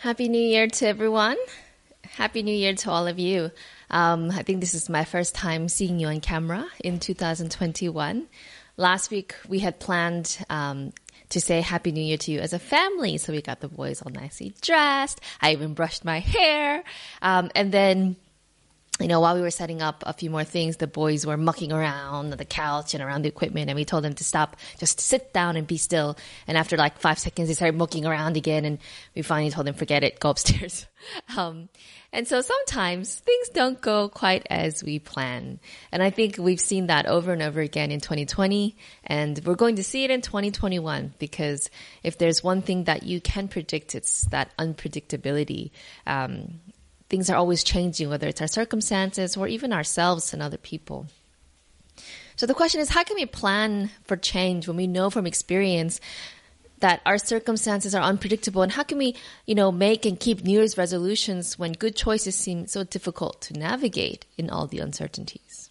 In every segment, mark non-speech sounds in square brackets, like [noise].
Happy New Year to everyone. Happy New Year to all of you. Um, I think this is my first time seeing you on camera in 2021. Last week we had planned um, to say Happy New Year to you as a family, so we got the boys all nicely dressed. I even brushed my hair, um, and then you know, while we were setting up a few more things, the boys were mucking around the couch and around the equipment, and we told them to stop, just sit down and be still. And after like five seconds, they started mucking around again, and we finally told them, forget it, go upstairs. [laughs] Um, and so sometimes things don't go quite as we plan. And I think we've seen that over and over again in 2020, and we're going to see it in 2021 because if there's one thing that you can predict, it's that unpredictability. Um, things are always changing, whether it's our circumstances or even ourselves and other people. So the question is, how can we plan for change when we know from experience that our circumstances are unpredictable and how can we, you know, make and keep New Year's resolutions when good choices seem so difficult to navigate in all the uncertainties?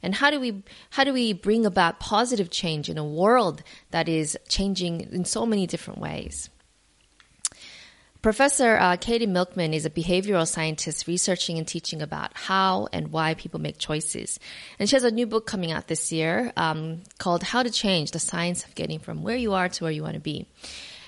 And how do we how do we bring about positive change in a world that is changing in so many different ways? Professor uh, Katie Milkman is a behavioral scientist researching and teaching about how and why people make choices. And she has a new book coming out this year um, called How to Change the Science of Getting from Where You Are to Where You Want to Be.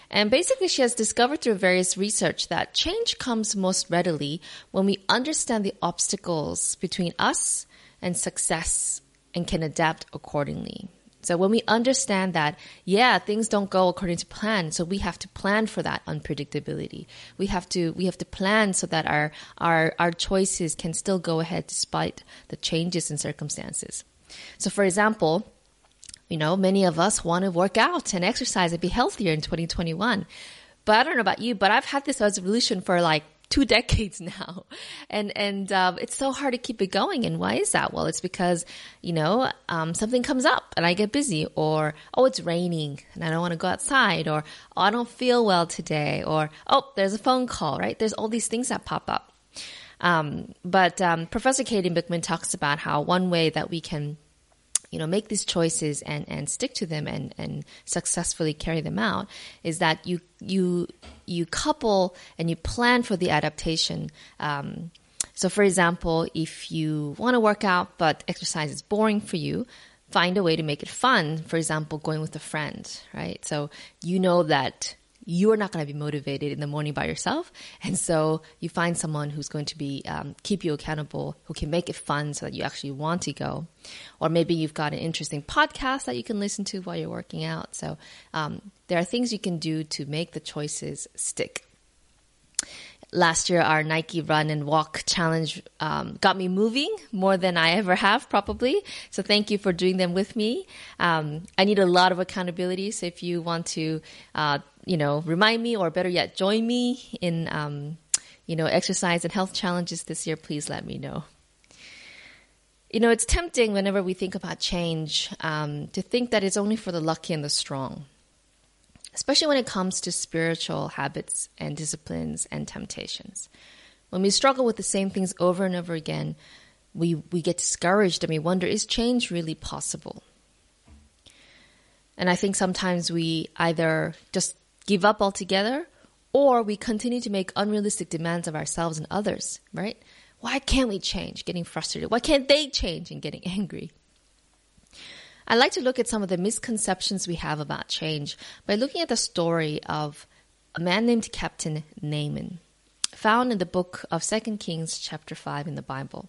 And basically, she has discovered through various research that change comes most readily when we understand the obstacles between us and success and can adapt accordingly. So when we understand that, yeah, things don't go according to plan, so we have to plan for that unpredictability. We have to we have to plan so that our our our choices can still go ahead despite the changes in circumstances. So for example, you know, many of us want to work out and exercise and be healthier in 2021. But I don't know about you, but I've had this resolution for like two [laughs] decades now, and and uh, it's so hard to keep it going. And why is that? Well, it's because you know um, something comes up and I get busy, or oh, it's raining and I don't want to go outside, or oh, I don't feel well today, or oh, there's a phone call. Right? There's all these things that pop up. Um, but um, Professor Katie Milkman talks about how one way that we can you know, make these choices and, and stick to them and, and successfully carry them out is that you, you, you couple and you plan for the adaptation. Um, so for example, if you want to work out, but exercise is boring for you, find a way to make it fun. For example, going with a friend, right? So you know that you are not going to be motivated in the morning by yourself. And so you find someone who's going to be, um, keep you accountable, who can make it fun so that you actually want to go. Or maybe you've got an interesting podcast that you can listen to while you're working out. So, um, there are things you can do to make the choices stick last year our Nike Run and Walk challenge um, got me moving more than I ever have, probably. So thank you for doing them with me. Um, I need a lot of accountability. So if you want to uh, you know, remind me or better yet, join me in, um, you know, exercise and health challenges this year, please let me know. You know, it's tempting whenever we think about change um, to think that it's only for the lucky and the strong, especially when it comes to spiritual habits and disciplines and temptations. When we struggle with the same things over and over again, we, we get discouraged and we wonder, is change really possible? And I think sometimes we either just give up altogether, or we continue to make unrealistic demands of ourselves and others, right? Why can't we change? Getting frustrated. Why can't they change and getting [laughs] angry? I like to look at some of the misconceptions we have about change by looking at the story of a man named Captain Naaman, found in the book of 2 Kings, chapter 5 in the Bible.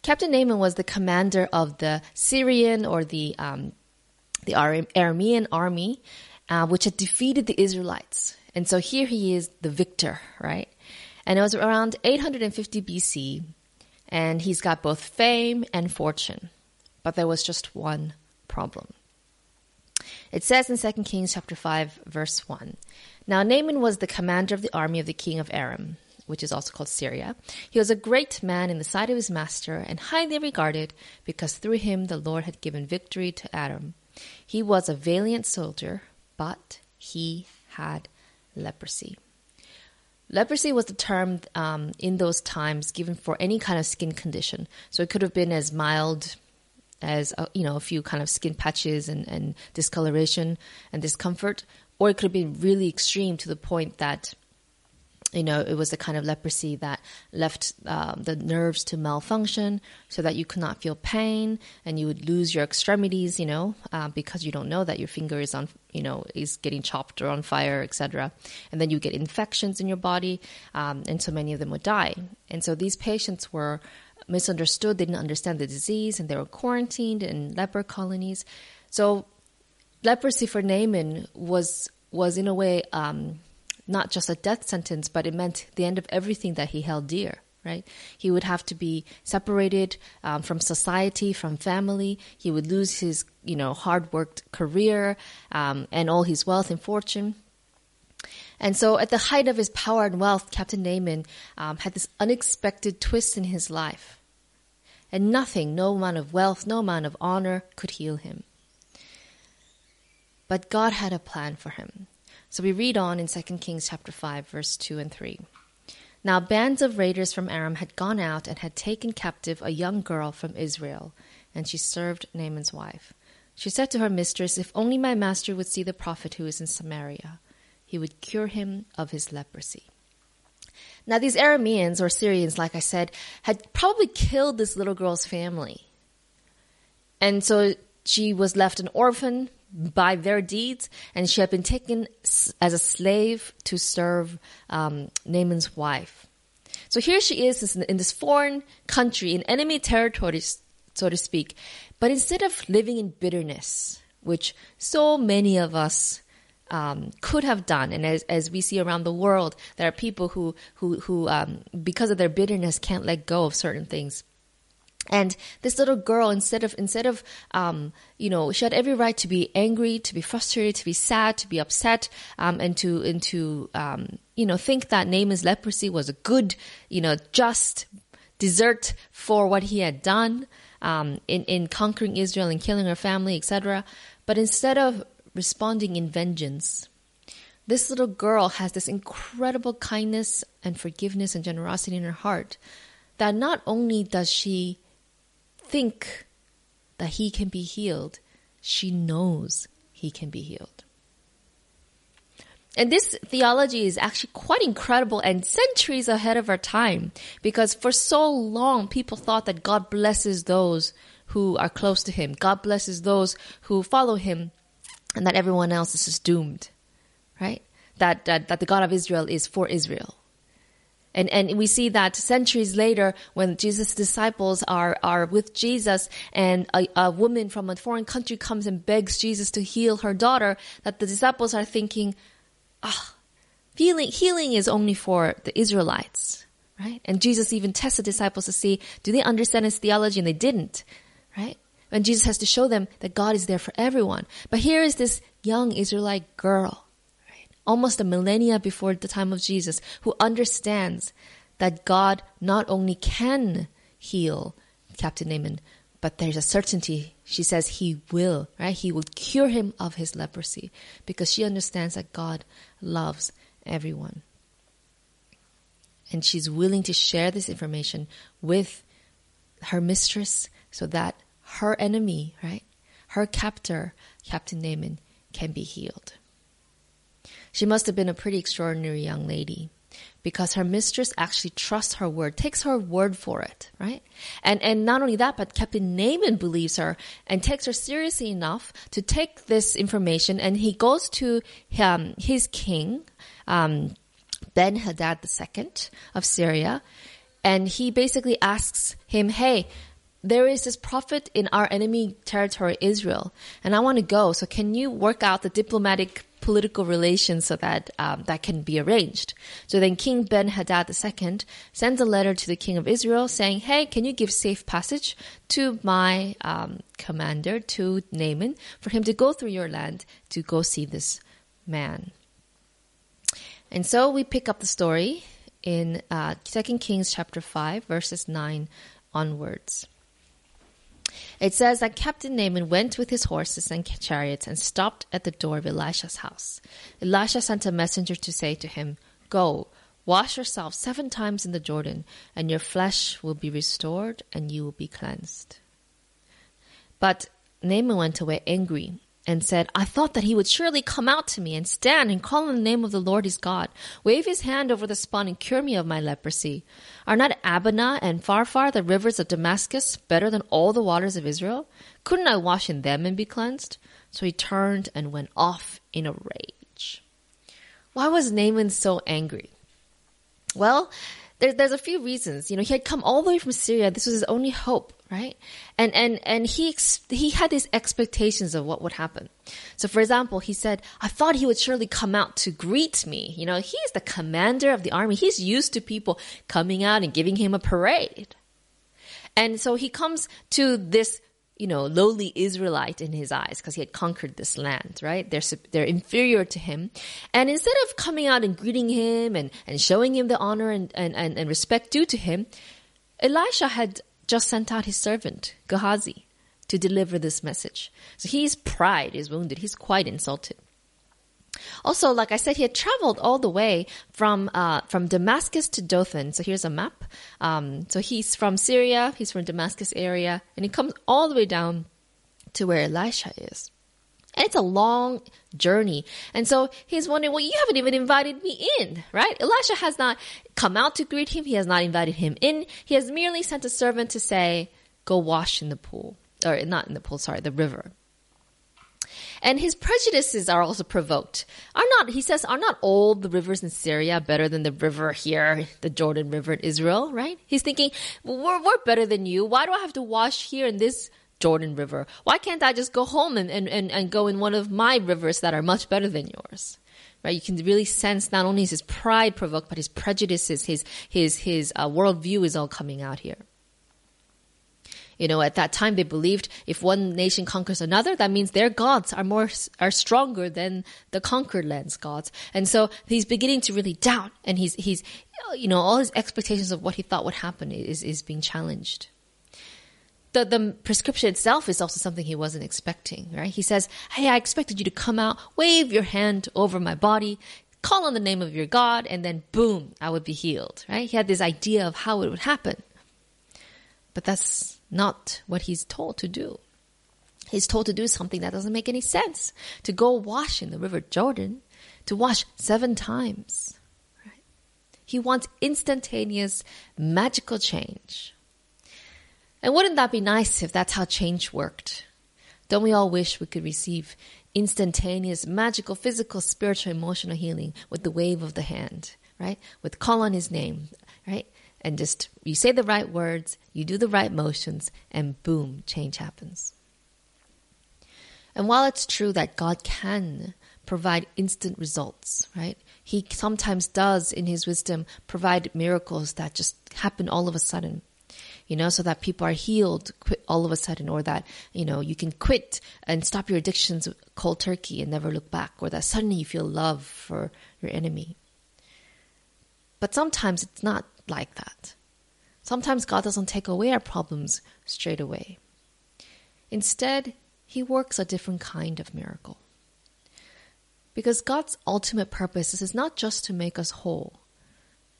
Captain Naaman was the commander of the Syrian or the um, the Aramean army, uh, which had defeated the Israelites. And so here he is, the victor, right? And it was around 850 BC, and he's got both fame and fortune. But there was just one problem. It says in 2 Kings chapter 5 verse 1. Now Naaman was the commander of the army of the king of Aram, which is also called Syria. He was a great man in the sight of his master and highly regarded because through him the Lord had given victory to Aram. He was a valiant soldier, but he had leprosy. Leprosy was the term um, in those times given for any kind of skin condition. So it could have been as mild as a, you know a few kind of skin patches and, and discoloration and discomfort, or it could have been really extreme to the point that you know, it was the kind of leprosy that left uh, the nerves to malfunction so that you could not feel pain and you would lose your extremities, you know, uh, because you don't know that your finger is on, you know, is getting chopped or on fire, etc. And then you get infections in your body, um, and so many of them would die. And so these patients were misunderstood, they didn't understand the disease, and they were quarantined in leper colonies. So leprosy for Naaman was was in a way um, not just a death sentence, but it meant the end of everything that he held dear. Right? He would have to be separated um, from society, from family. He would lose his, you know, hard worked career um, and all his wealth and fortune. And so, at the height of his power and wealth, Captain Naaman um, had this unexpected twist in his life. And nothing, no amount of wealth, no amount of honor could heal him. But God had a plan for him. So we read on in 2 Kings chapter 5 verse 2 and 3. Now bands of raiders from Aram had gone out and had taken captive a young girl from Israel, and she served Naaman's wife. She said to her mistress, If only my master would see the prophet who is in Samaria, he would cure him of his leprosy. Now these Arameans or Syrians, like I said, had probably killed this little girl's family. And so she was left an orphan by their deeds, and she had been taken as a slave to serve um, Naaman's wife. So here she is in this foreign country, in enemy territory, so to speak. But instead of living in bitterness, which so many of us um, could have done, and as, as we see around the world, there are people who who who um, because of their bitterness can't let go of certain things. And this little girl, instead of instead of um, you know, she had every right to be angry, to be frustrated, to be sad, to be upset, um, and to and to um, you know think that Naaman's leprosy was a good, you know, just desert for what he had done um, in in conquering Israel and killing her family, etc. But instead of responding in vengeance, this little girl has this incredible kindness and forgiveness and generosity in her heart that not only does she think that he can be healed, she knows he can be healed. And this theology is actually quite incredible and centuries ahead of our time because for so long people thought that God blesses those who are close to him. God blesses those who follow him and that everyone else is just doomed, right? That, that, that the God of Israel is for Israel. And, and we see that centuries later, when Jesus' disciples are, are with Jesus and a, a woman from a foreign country comes and begs Jesus to heal her daughter, that the disciples are thinking, ah, healing, healing is only for the Israelites, right? And Jesus even tests the disciples to see, do they understand his theology? And they didn't, right? And Jesus has to show them that God is there for everyone. But here is this young Israelite girl almost a millennia before the time of Jesus, who understands that God not only can heal Captain Naaman, but there's a certainty. She says he will, right? He will cure him of his leprosy because she understands that God loves everyone. And she's willing to share this information with her mistress so that her enemy, right? Her captor, Captain Naaman, can be healed. She must have been a pretty extraordinary young lady because her mistress actually trusts her word, takes her word for it, right? And and not only that, but Captain Naaman believes her and takes her seriously enough to take this information, and he goes to him, his king, um, Ben Hadad II of Syria, and he basically asks him, "Hey." There is this prophet in our enemy territory, Israel, and I want to go. So can you work out the diplomatic political relations so that um, that can be arranged. So then King Ben Hadad II sends a letter to the king of Israel saying, "Hey, can you give safe passage to my um, commander to Naaman for him to go through your land to go see this man?" And so we pick up the story in uh, 2 Kings chapter 5 verses 9 onwards. It says that Captain Naaman went with his horses and chariots and stopped at the door of Elisha's house. Elisha sent a messenger to say to him, Go, wash yourself seven times in the Jordan, and your flesh will be restored and you will be cleansed. But Naaman went away angry and said, I thought that he would surely come out to me and stand and call on the name of the Lord his God, wave his hand over the spot and cure me of my leprosy. Are not Abana and Pharpar, the rivers of Damascus, better than all the waters of Israel? Couldn't I wash in them and be cleansed? So he turned and went off in a rage. Why was Naaman so angry? Well, there, there's a few reasons. You know, he had come all the way from Syria. This was his only hope, right? And and and he he had these expectations of what would happen. So, for example, he said, "I thought he would surely come out to greet me." You know, he's the commander of the army. He's used to people coming out and giving him a parade. And so he comes to this you know, lowly Israelite in his eyes because he had conquered this land, right? They're, they're inferior to him. And instead of coming out and greeting him and, and showing him the honor and, and, and, and respect due to him, Elisha had just sent out his servant, Gehazi, to deliver this message. So his pride is wounded. He's quite insulted. Also, like I said, he had traveled all the way from uh, from Damascus to Dothan. So here's a map. Um, so he's from Syria. He's from Damascus area, and he comes all the way down to where Elisha is. And it's a long journey. And so he's wondering, well, you haven't even invited me in, right? Elisha has not come out to greet him. He has not invited him in. He has merely sent a servant to say, go wash in the pool. Or not in the pool, sorry, the river. And his prejudices are also provoked. Are not, he says, are not all the rivers in Syria better than the river here, the Jordan River in Israel, right? He's thinking, we're, we're better than you. Why do I have to wash here in this Jordan River? Why can't I just go home and, and, and, and go in one of my rivers that are much better than yours? Right? You can really sense not only is his pride provoked, but his prejudices, his, his, his uh, worldview is all coming out here. You know, at that time they believed if one nation conquers another, that means their gods are more, are stronger than the conquered land's gods. And so he's beginning to really doubt and he's, he's, you know, all his expectations of what he thought would happen is, is being challenged. The, the prescription itself is also something he wasn't expecting, right? He says, Hey, I expected you to come out, wave your hand over my body, call on the name of your God, and then boom, I would be healed, right? He had this idea of how it would happen. But that's not what he's told to do. He's told to do something that doesn't make any sense. To go wash in the river Jordan, to wash seven times. Right? He wants instantaneous, magical change. And wouldn't that be nice if that's how change worked? Don't we all wish we could receive instantaneous, magical, physical, spiritual, emotional healing with the wave of the hand, right? With call on his name, right? and just you say the right words, you do the right motions, and boom, change happens. And while it's true that God can provide instant results, right? He sometimes does, in His wisdom, provide miracles that just happen all of a sudden. You know, so that people are healed all of a sudden, or that, you know, you can quit and stop your addictions cold turkey and never look back, or that suddenly you feel love for your enemy. But sometimes it's not like that. Sometimes God doesn't take away our problems straight away. Instead, He works a different kind of miracle. Because God's ultimate purpose is not just to make us whole,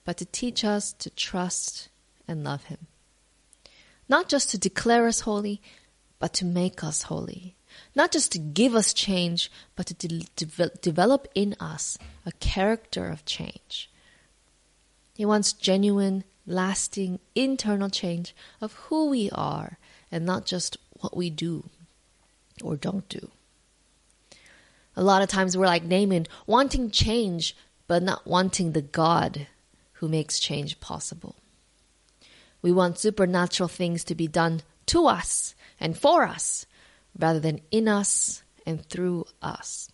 but to teach us to trust and love Him. Not just to declare us holy, but to make us holy. Not just to give us change, but to de- de- develop in us a character of change he wants genuine, lasting, internal change of who we are and not just what we do or don't do. A lot of times we're like Naaman, wanting change, but not wanting the God who makes change possible. We want supernatural things to be done to us and for us rather than in us and through us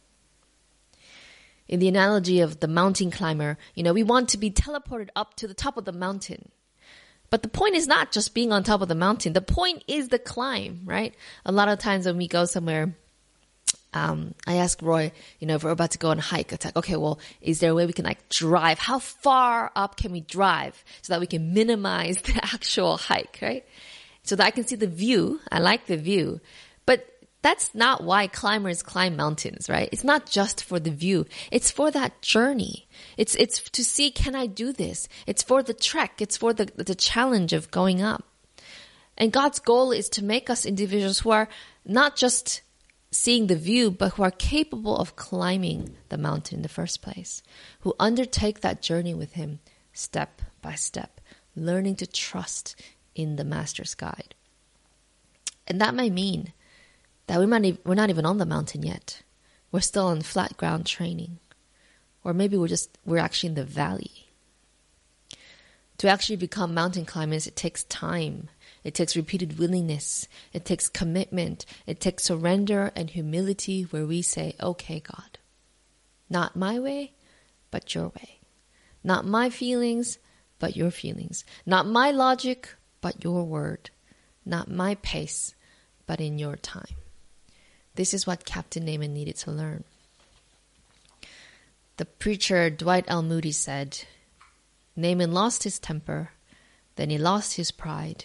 in the analogy of the mountain climber, you know, we want to be teleported up to the top of the mountain. But the point is not just being on top of the mountain. The point is the climb, right? A lot of times when we go somewhere, um, I ask Roy, you know, if we're about to go on a hike, it's like, okay, well, is there a way we can like drive? How far up can we drive so that we can minimize [laughs] the actual hike, right? So that I can see the view. I like the view. But that's not why climbers climb mountains, right? It's not just for the view. It's for that journey. It's, it's to see, can I do this? It's for the trek. It's for the, the challenge of going up. And God's goal is to make us individuals who are not just seeing the view, but who are capable of climbing the mountain in the first place, who undertake that journey with him step by step, learning to trust in the master's guide. And that may mean that we might, we're not even on the mountain yet. We're still on flat ground training. Or maybe we're just, we're actually in the valley. To actually become mountain climbers, it takes time. It takes repeated willingness. It takes commitment. It takes surrender and humility where we say, okay, God, not my way, but your way. Not my feelings, but your feelings. Not my logic, but your word. Not my pace, but in your time. This is what Captain Naaman needed to learn. The preacher Dwight L. Moody said, Naaman lost his temper, then he lost his pride,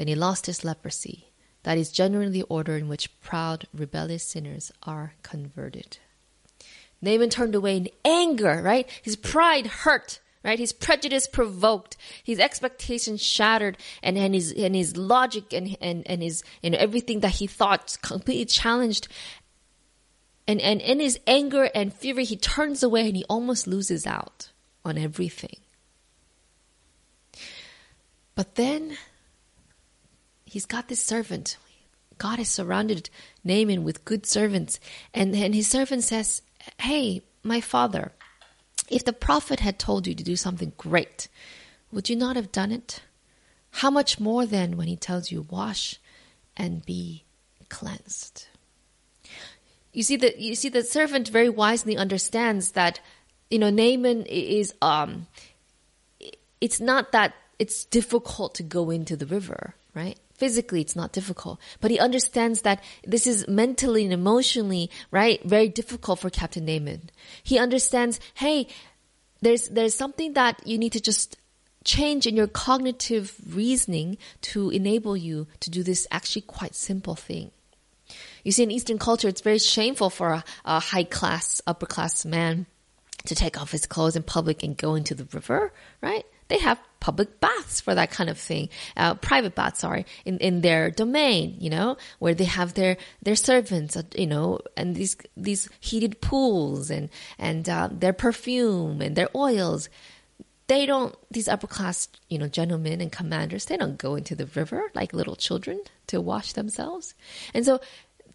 then he lost his leprosy. That is generally the order in which proud, rebellious sinners are converted. Naaman turned away in anger, right? His pride hurt, right? His prejudice provoked, his expectations shattered, and, and his and his logic and and and his and everything that he thought completely challenged. And and in his anger and fury, he turns away and he almost loses out on everything. But then he's got this servant. God has surrounded Naaman with good servants. And, and his servant says, Hey, my father, if the prophet had told you to do something great, would you not have done it? How much more then when he tells you, wash and be cleansed? You see that you see the servant very wisely understands that you know Naaman is um it's not that it's difficult to go into the river, right? Physically, it's not difficult, but he understands that this is mentally and emotionally, right? Very difficult for Captain Naaman. He understands, hey, there's, there's something that you need to just change in your cognitive reasoning to enable you to do this actually quite simple thing. You see, in Eastern culture, it's very shameful for a, a high class, upper class man to take off his clothes in public and go into the river, right? They have public baths for that kind of thing, uh, private baths, sorry, in, in their domain, you know, where they have their, their servants, uh, you know, and these, these heated pools and, and, uh, their perfume and their oils. They don't, these upper class, you know, gentlemen and commanders, they don't go into the river like little children to wash themselves. And so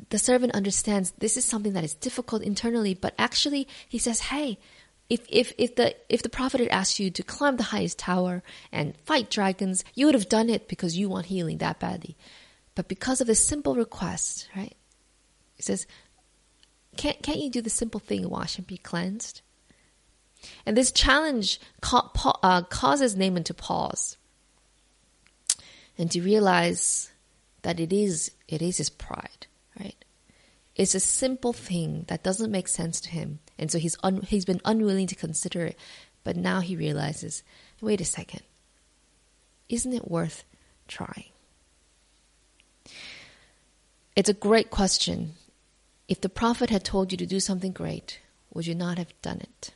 the servant understands this is something that is difficult internally, but actually he says, Hey, if, if, if the, if the prophet had asked you to climb the highest tower and fight dragons, you would have done it because you want healing that badly. But because of this simple request, right? He says, can't, can't you do the simple thing, wash and be cleansed? And this challenge uh, causes Naaman to pause and to realize that it is, it is his pride, right? It's a simple thing that doesn't make sense to him. And so he's, un- he's been unwilling to consider it. But now he realizes wait a second. Isn't it worth trying? It's a great question. If the prophet had told you to do something great, would you not have done it?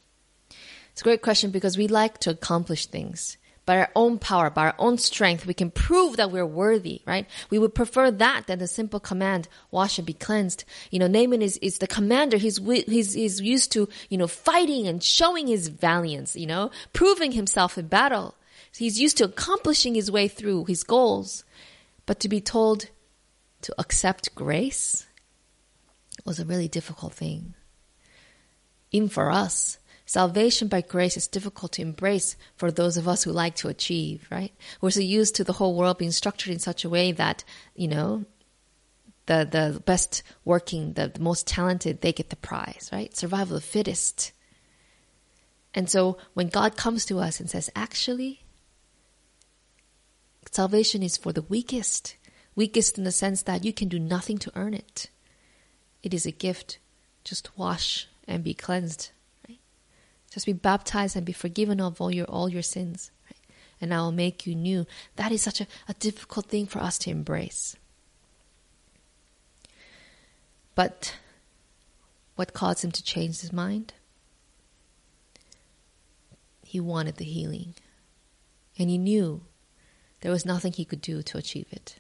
It's a great question because we like to accomplish things by our own power, by our own strength, we can prove that we're worthy, right? We would prefer that than the simple command, wash and be cleansed. You know, Naaman is, is the commander. He's, he's, he's used to, you know, fighting and showing his valiance, you know, proving himself in battle. He's used to accomplishing his way through his goals. But to be told to accept grace was a really difficult thing. Even for us, Salvation by grace is difficult to embrace for those of us who like to achieve, right? We're so used to the whole world being structured in such a way that, you know, the, the best working, the, the most talented, they get the prize, right? Survival of the fittest. And so when God comes to us and says, actually, salvation is for the weakest, weakest in the sense that you can do nothing to earn it. It is a gift. Just wash and be cleansed just be baptized and be forgiven of all your all your sins. Right? And I will make you new. That is such a, a difficult thing for us to embrace. But what caused him to change his mind? He wanted the healing. And he knew there was nothing he could do to achieve it.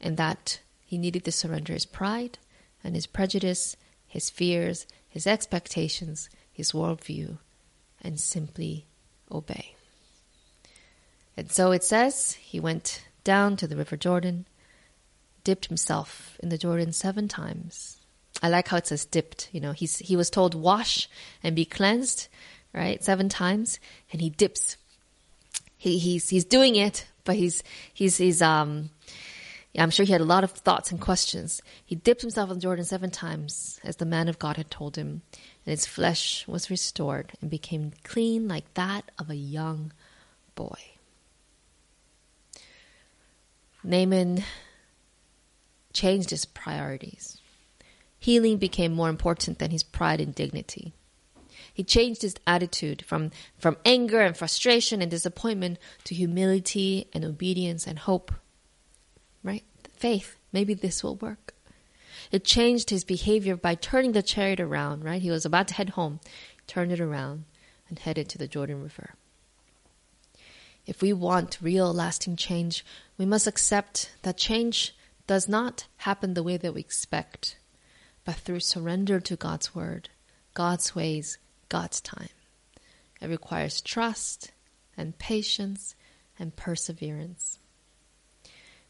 And that he needed to surrender his pride and his prejudice, his fears, his expectations, his worldview, and simply obey. And so it says he went down to the River Jordan, dipped himself in the Jordan seven times. I like how it says dipped. You know, he's he was told wash and be cleansed, right? Seven times, and he dips. He he's he's doing it, but he's he's he's um I'm sure he had a lot of thoughts and questions. He dipped himself in the Jordan seven times, as the man of God had told him, and his flesh was restored and became clean like that of a young boy. Naaman changed his priorities. Healing became more important than his pride and dignity. He changed his attitude from, from anger and frustration and disappointment to humility and obedience and hope? Faith. Maybe this will work. It changed his behavior by turning the chariot around, right? He was about to head home, turned it around, and headed to the Jordan River. If we want real lasting change, we must accept that change does not happen the way that we expect, but through surrender to God's word, God's ways, God's time. It requires trust and patience and perseverance.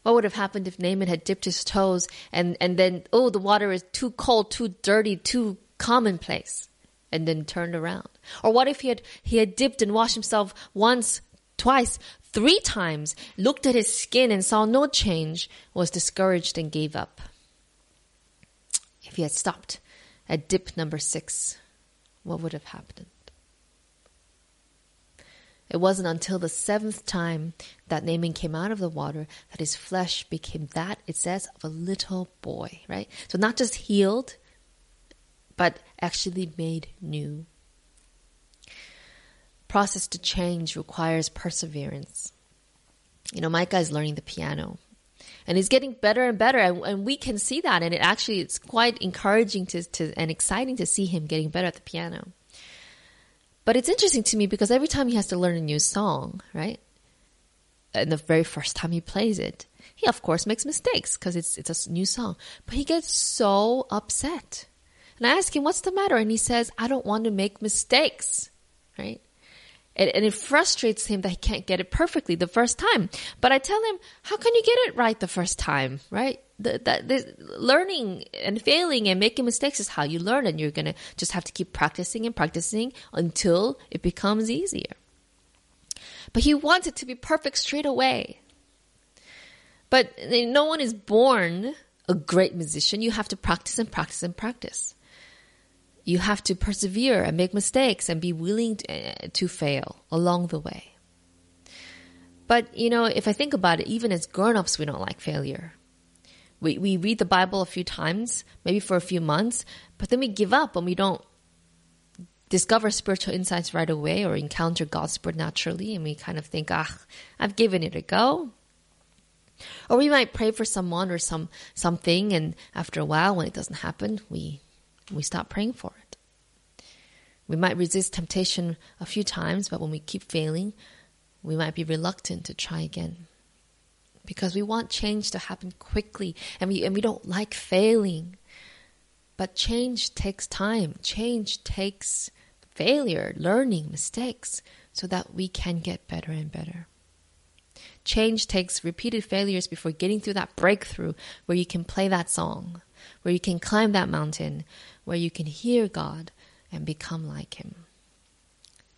What would have happened if Naaman had dipped his toes and, and then, oh, the water is too cold, too dirty, too commonplace, and then turned around? Or what if he had, he had dipped and washed himself once, twice, three times, looked at his skin and saw no change, was discouraged and gave up? If he had stopped at dip number six, what would have happened? It wasn't until the seventh time that Naaman came out of the water that his flesh became that, it says, of a little boy, right? So not just healed, but actually made new. Process to change requires perseverance. You know, Micah is learning the piano and he's getting better and better and, and, we can see that and it actually it's quite encouraging to, to and exciting to see him getting better at the piano but it's interesting to me because every time he has to learn a new song, right? And the very first time he plays it, he of course makes mistakes because it's it's a new song. But he gets so upset. And I ask him, "What's the matter?" And he says, "I don't want to make mistakes." Right? And, and, it frustrates him that he can't get it perfectly the first time. But I tell him, "How can you get it right the first time?" Right? the, that learning and failing and making mistakes is how you learn and you're to just have to keep practicing and practicing until it becomes easier but he wants it to be perfect straight away but no one is born a great musician you have to practice and practice and practice you have to persevere and make mistakes and be willing to, uh, to fail along the way but you know if i think about it even as grown-ups we don't like failure we, we read the Bible a few times, maybe for a few months, but then we give up and we don't discover spiritual insights right away or encounter God naturally. and we kind of think, ah, I've given it a go. Or we might pray for someone or some something and after a while when it doesn't happen, we we stop praying for it. We might resist temptation a few times, but when we keep failing, we might be reluctant to try again because we want change to happen quickly and we, and we don't like failing. But change takes time. Change takes failure, learning, mistakes, so that we can get better and better. Change takes repeated failures before getting through that breakthrough where you can play that song, where you can climb that mountain, where you can hear God and become like Him.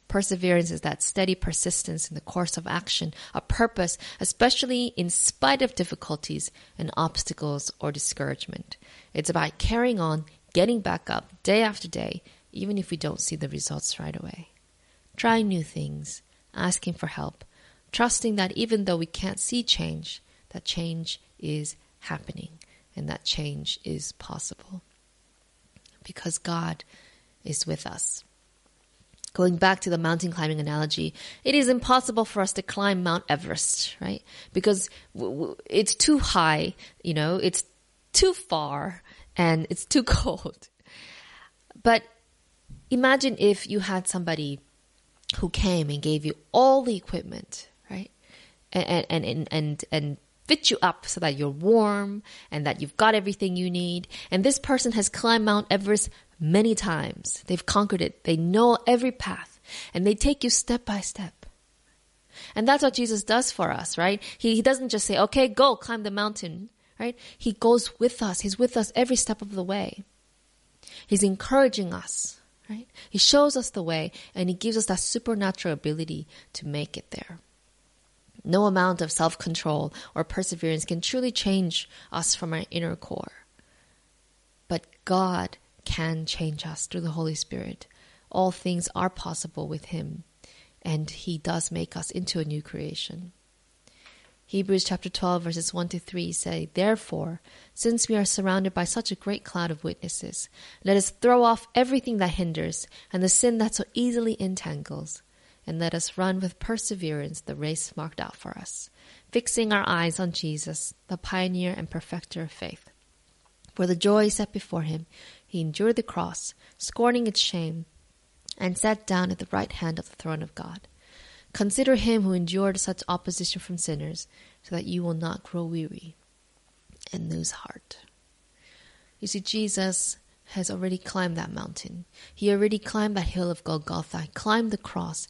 Perseverance is that steady persistence in the course of action, a purpose, especially in spite of difficulties and obstacles or discouragement. It's about carrying on, getting back up day after day, even if we don't see the results right away. Trying new things, asking for help, trusting that even though we can't see change, that change is happening and that change is possible. Because God is with us. Going back to the mountain climbing analogy, it is impossible for us to climb Mount Everest, right? Because it's too high, you know, it's too far and it's too [laughs] cold. But imagine if you had somebody who came and gave you all the equipment, right? And, and, and, and, and fit you up so that you're warm and that you've got everything you need. And this person has climbed Mount Everest many times. They've conquered it. They know every path and they take you step by step. And that's what Jesus does for us, right? He, he doesn't just say, okay, go climb the mountain, right? He goes with us. He's with us every step of the way. He's encouraging us, right? He shows us the way and he gives us that supernatural ability to make it there. No amount of self control or perseverance can truly change us from our inner core. But God can change us through the Holy Spirit. All things are possible with Him, and He does make us into a new creation. Hebrews chapter 12 verses 1 to 3 say, Therefore, since we are surrounded by such a great cloud of witnesses, let us throw off everything that hinders and the sin that so easily entangles, and let us run with perseverance the race marked out for us, fixing our eyes on Jesus, the pioneer and perfecter of faith. For the joy set before him, he endured the cross, scorning its shame, and sat down at the right hand of the throne of God. Consider him who endured such opposition from sinners, so that you will not grow weary and lose heart. You see, Jesus has already climbed that mountain. He already climbed that hill of Golgotha, climbed the cross,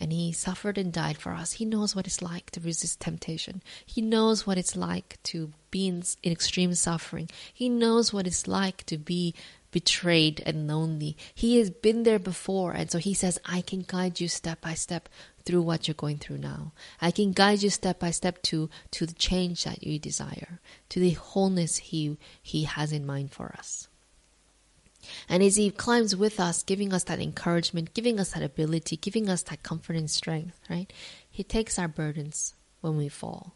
and he suffered and died for us. He knows what it's like to resist temptation. He knows what it's like to be in, in, extreme suffering. He knows what it's like to be betrayed and lonely. He has been there before, and so he says, I can guide you step by step through what you're going through now. I can guide you step by step to, to the change that you desire, to the wholeness he, he has in mind for us. And as He climbs with us, giving us that encouragement, giving us that ability, giving us that comfort and strength, right? He takes our burdens when we fall.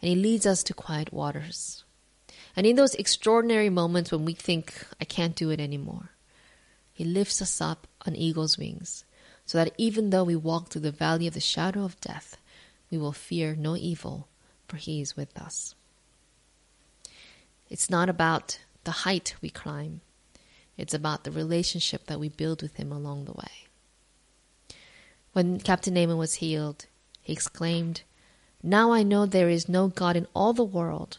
And He leads us to quiet waters. And in those extraordinary moments when we think, I can't do it anymore, He lifts us up on eagle's wings, so that even though we walk through the valley of the shadow of death, we will fear no evil, for He is with us. It's not about the height we climb, it's about the relationship that we build with him along the way. When Captain Naaman was healed, he exclaimed, Now I know there is no God in all the world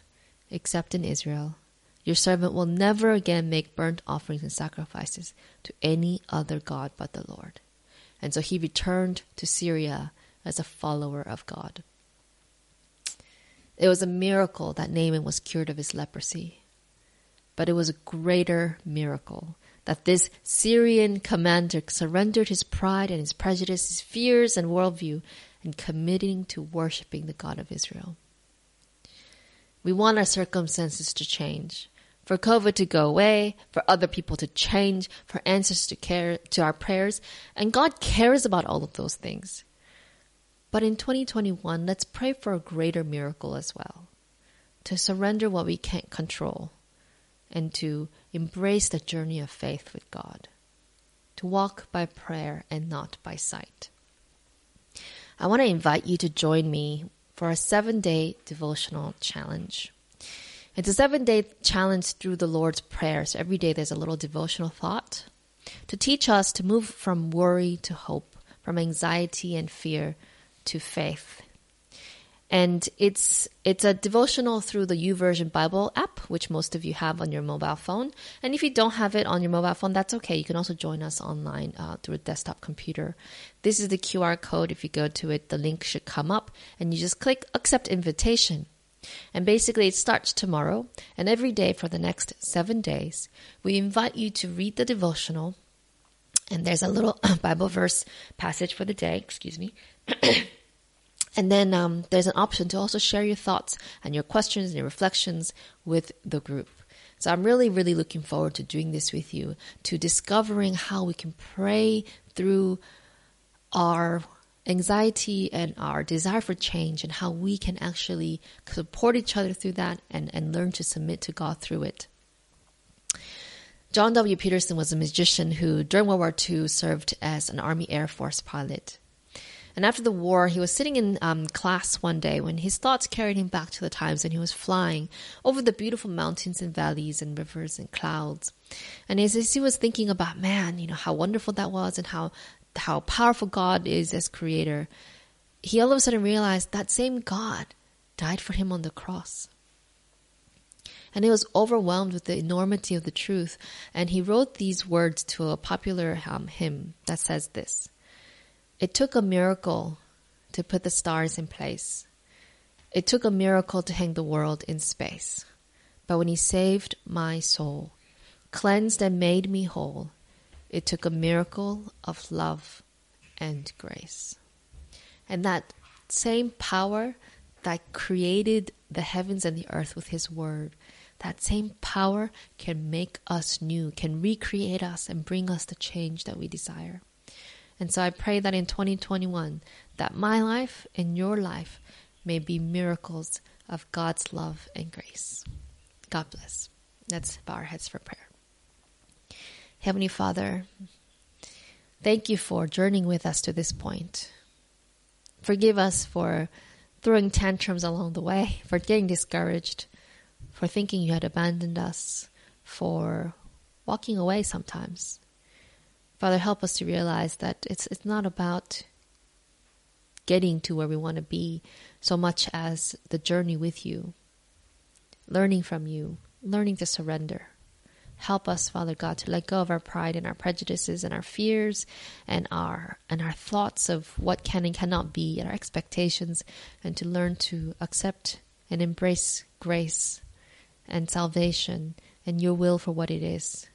except in Israel. Your servant will never again make burnt offerings and sacrifices to any other God but the Lord. And so he returned to Syria as a follower of God. It was a miracle that Naaman was cured of his leprosy. But it was a greater miracle that this Syrian commander surrendered his pride and his prejudice, his fears and worldview, and committing to worshiping the God of Israel. We want our circumstances to change, for COVID to go away, for other people to change, for answers to care to our prayers, and God cares about all of those things. But in 2021, let's pray for a greater miracle as well. To surrender what we can't control and to embrace the journey of faith with God, to walk by prayer and not by sight. I want to invite you to join me for a seven day devotional challenge. It's a seven day challenge through the Lord's Prayer. So every day there's a little devotional thought to teach us to move from worry to hope, from anxiety and fear to faith and it's it's a devotional through the YouVersion Bible app, which most of you have on your mobile phone. And if you don't have it on your mobile phone, that's okay. You can also join us online uh, through a desktop computer. This is the QR code. If you go to it, the link should come up, and you just click Accept Invitation. And basically, it starts tomorrow, and every day for the next seven days, we invite you to read the devotional. And there's a little [coughs] Bible verse passage for the day, excuse me. [coughs] And then um, there's an option to also share your thoughts and your questions and your reflections with the group. So I'm really, really looking forward to doing this with you, to discovering how we can pray through our anxiety and our desire for change and how we can actually support each other through that and, and learn to submit to God through it. John W. Peterson was a magician who, during World War II, served as an Army Air Force pilot. And after the war, he was sitting in um, class one day when his thoughts carried him back to the times when he was flying over the beautiful mountains and valleys and rivers and clouds. And as, he was thinking about, man, you know, how wonderful that was and how, how powerful God is as creator, he all of a sudden realized that same God died for him on the cross. And he was overwhelmed with the enormity of the truth. And he wrote these words to a popular um, hymn that says this It took a miracle to put the stars in place. It took a miracle to hang the world in space. But when he saved my soul, cleansed and made me whole, it took a miracle of love and grace. And that same power that created the heavens and the earth with his word, that same power can make us new, can recreate us and bring us the change that we desire. And so I pray that in 2021 that my life and your life may be miracles of God's love and grace. God bless. Let's bow our heads for prayer. Heavenly Father, thank you for journeying with us to this point. Forgive us for throwing tantrums along the way, for getting discouraged, for thinking you had abandoned us, for walking away sometimes. Father, help us to realize that it's it's not about getting to where we want to be so much as the journey with you, learning from you, learning to surrender. Help us, Father God, to let go of our pride and our prejudices and our fears and our and our thoughts of what can and cannot be and our expectations and to learn to accept and embrace grace and salvation and your will for what it is.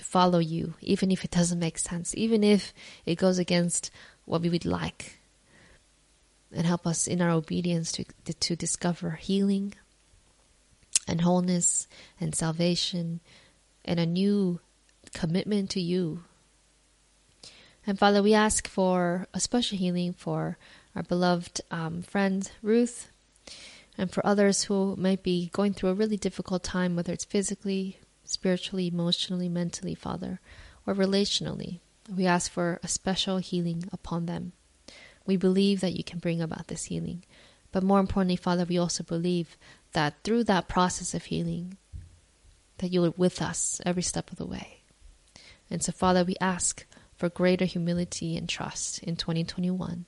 To follow you, even if it doesn't make sense, even if it goes against what we would like. And help us in our obedience to, to discover healing and wholeness and salvation and a new commitment to you. And Father, we ask for a special healing for our beloved um, friend Ruth and for others who might be going through a really difficult time, whether it's physically, spiritually, emotionally, mentally, Father, or relationally. We ask for a special healing upon them. We believe that you can bring about this healing. But more importantly, Father, we also believe that through that process of healing, that you are with us every step of the way. And so, Father, we ask for greater humility and trust in 2021.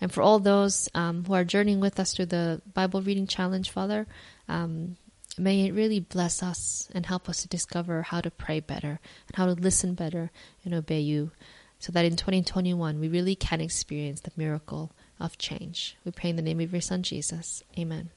And for all those um, who are journeying with us through the Bible reading challenge, Father, um, may it really bless us and help us to discover how to pray better and how to listen better and obey you so that in 2021 we really can experience the miracle of change. We pray in the name of your Son, Jesus. Amen.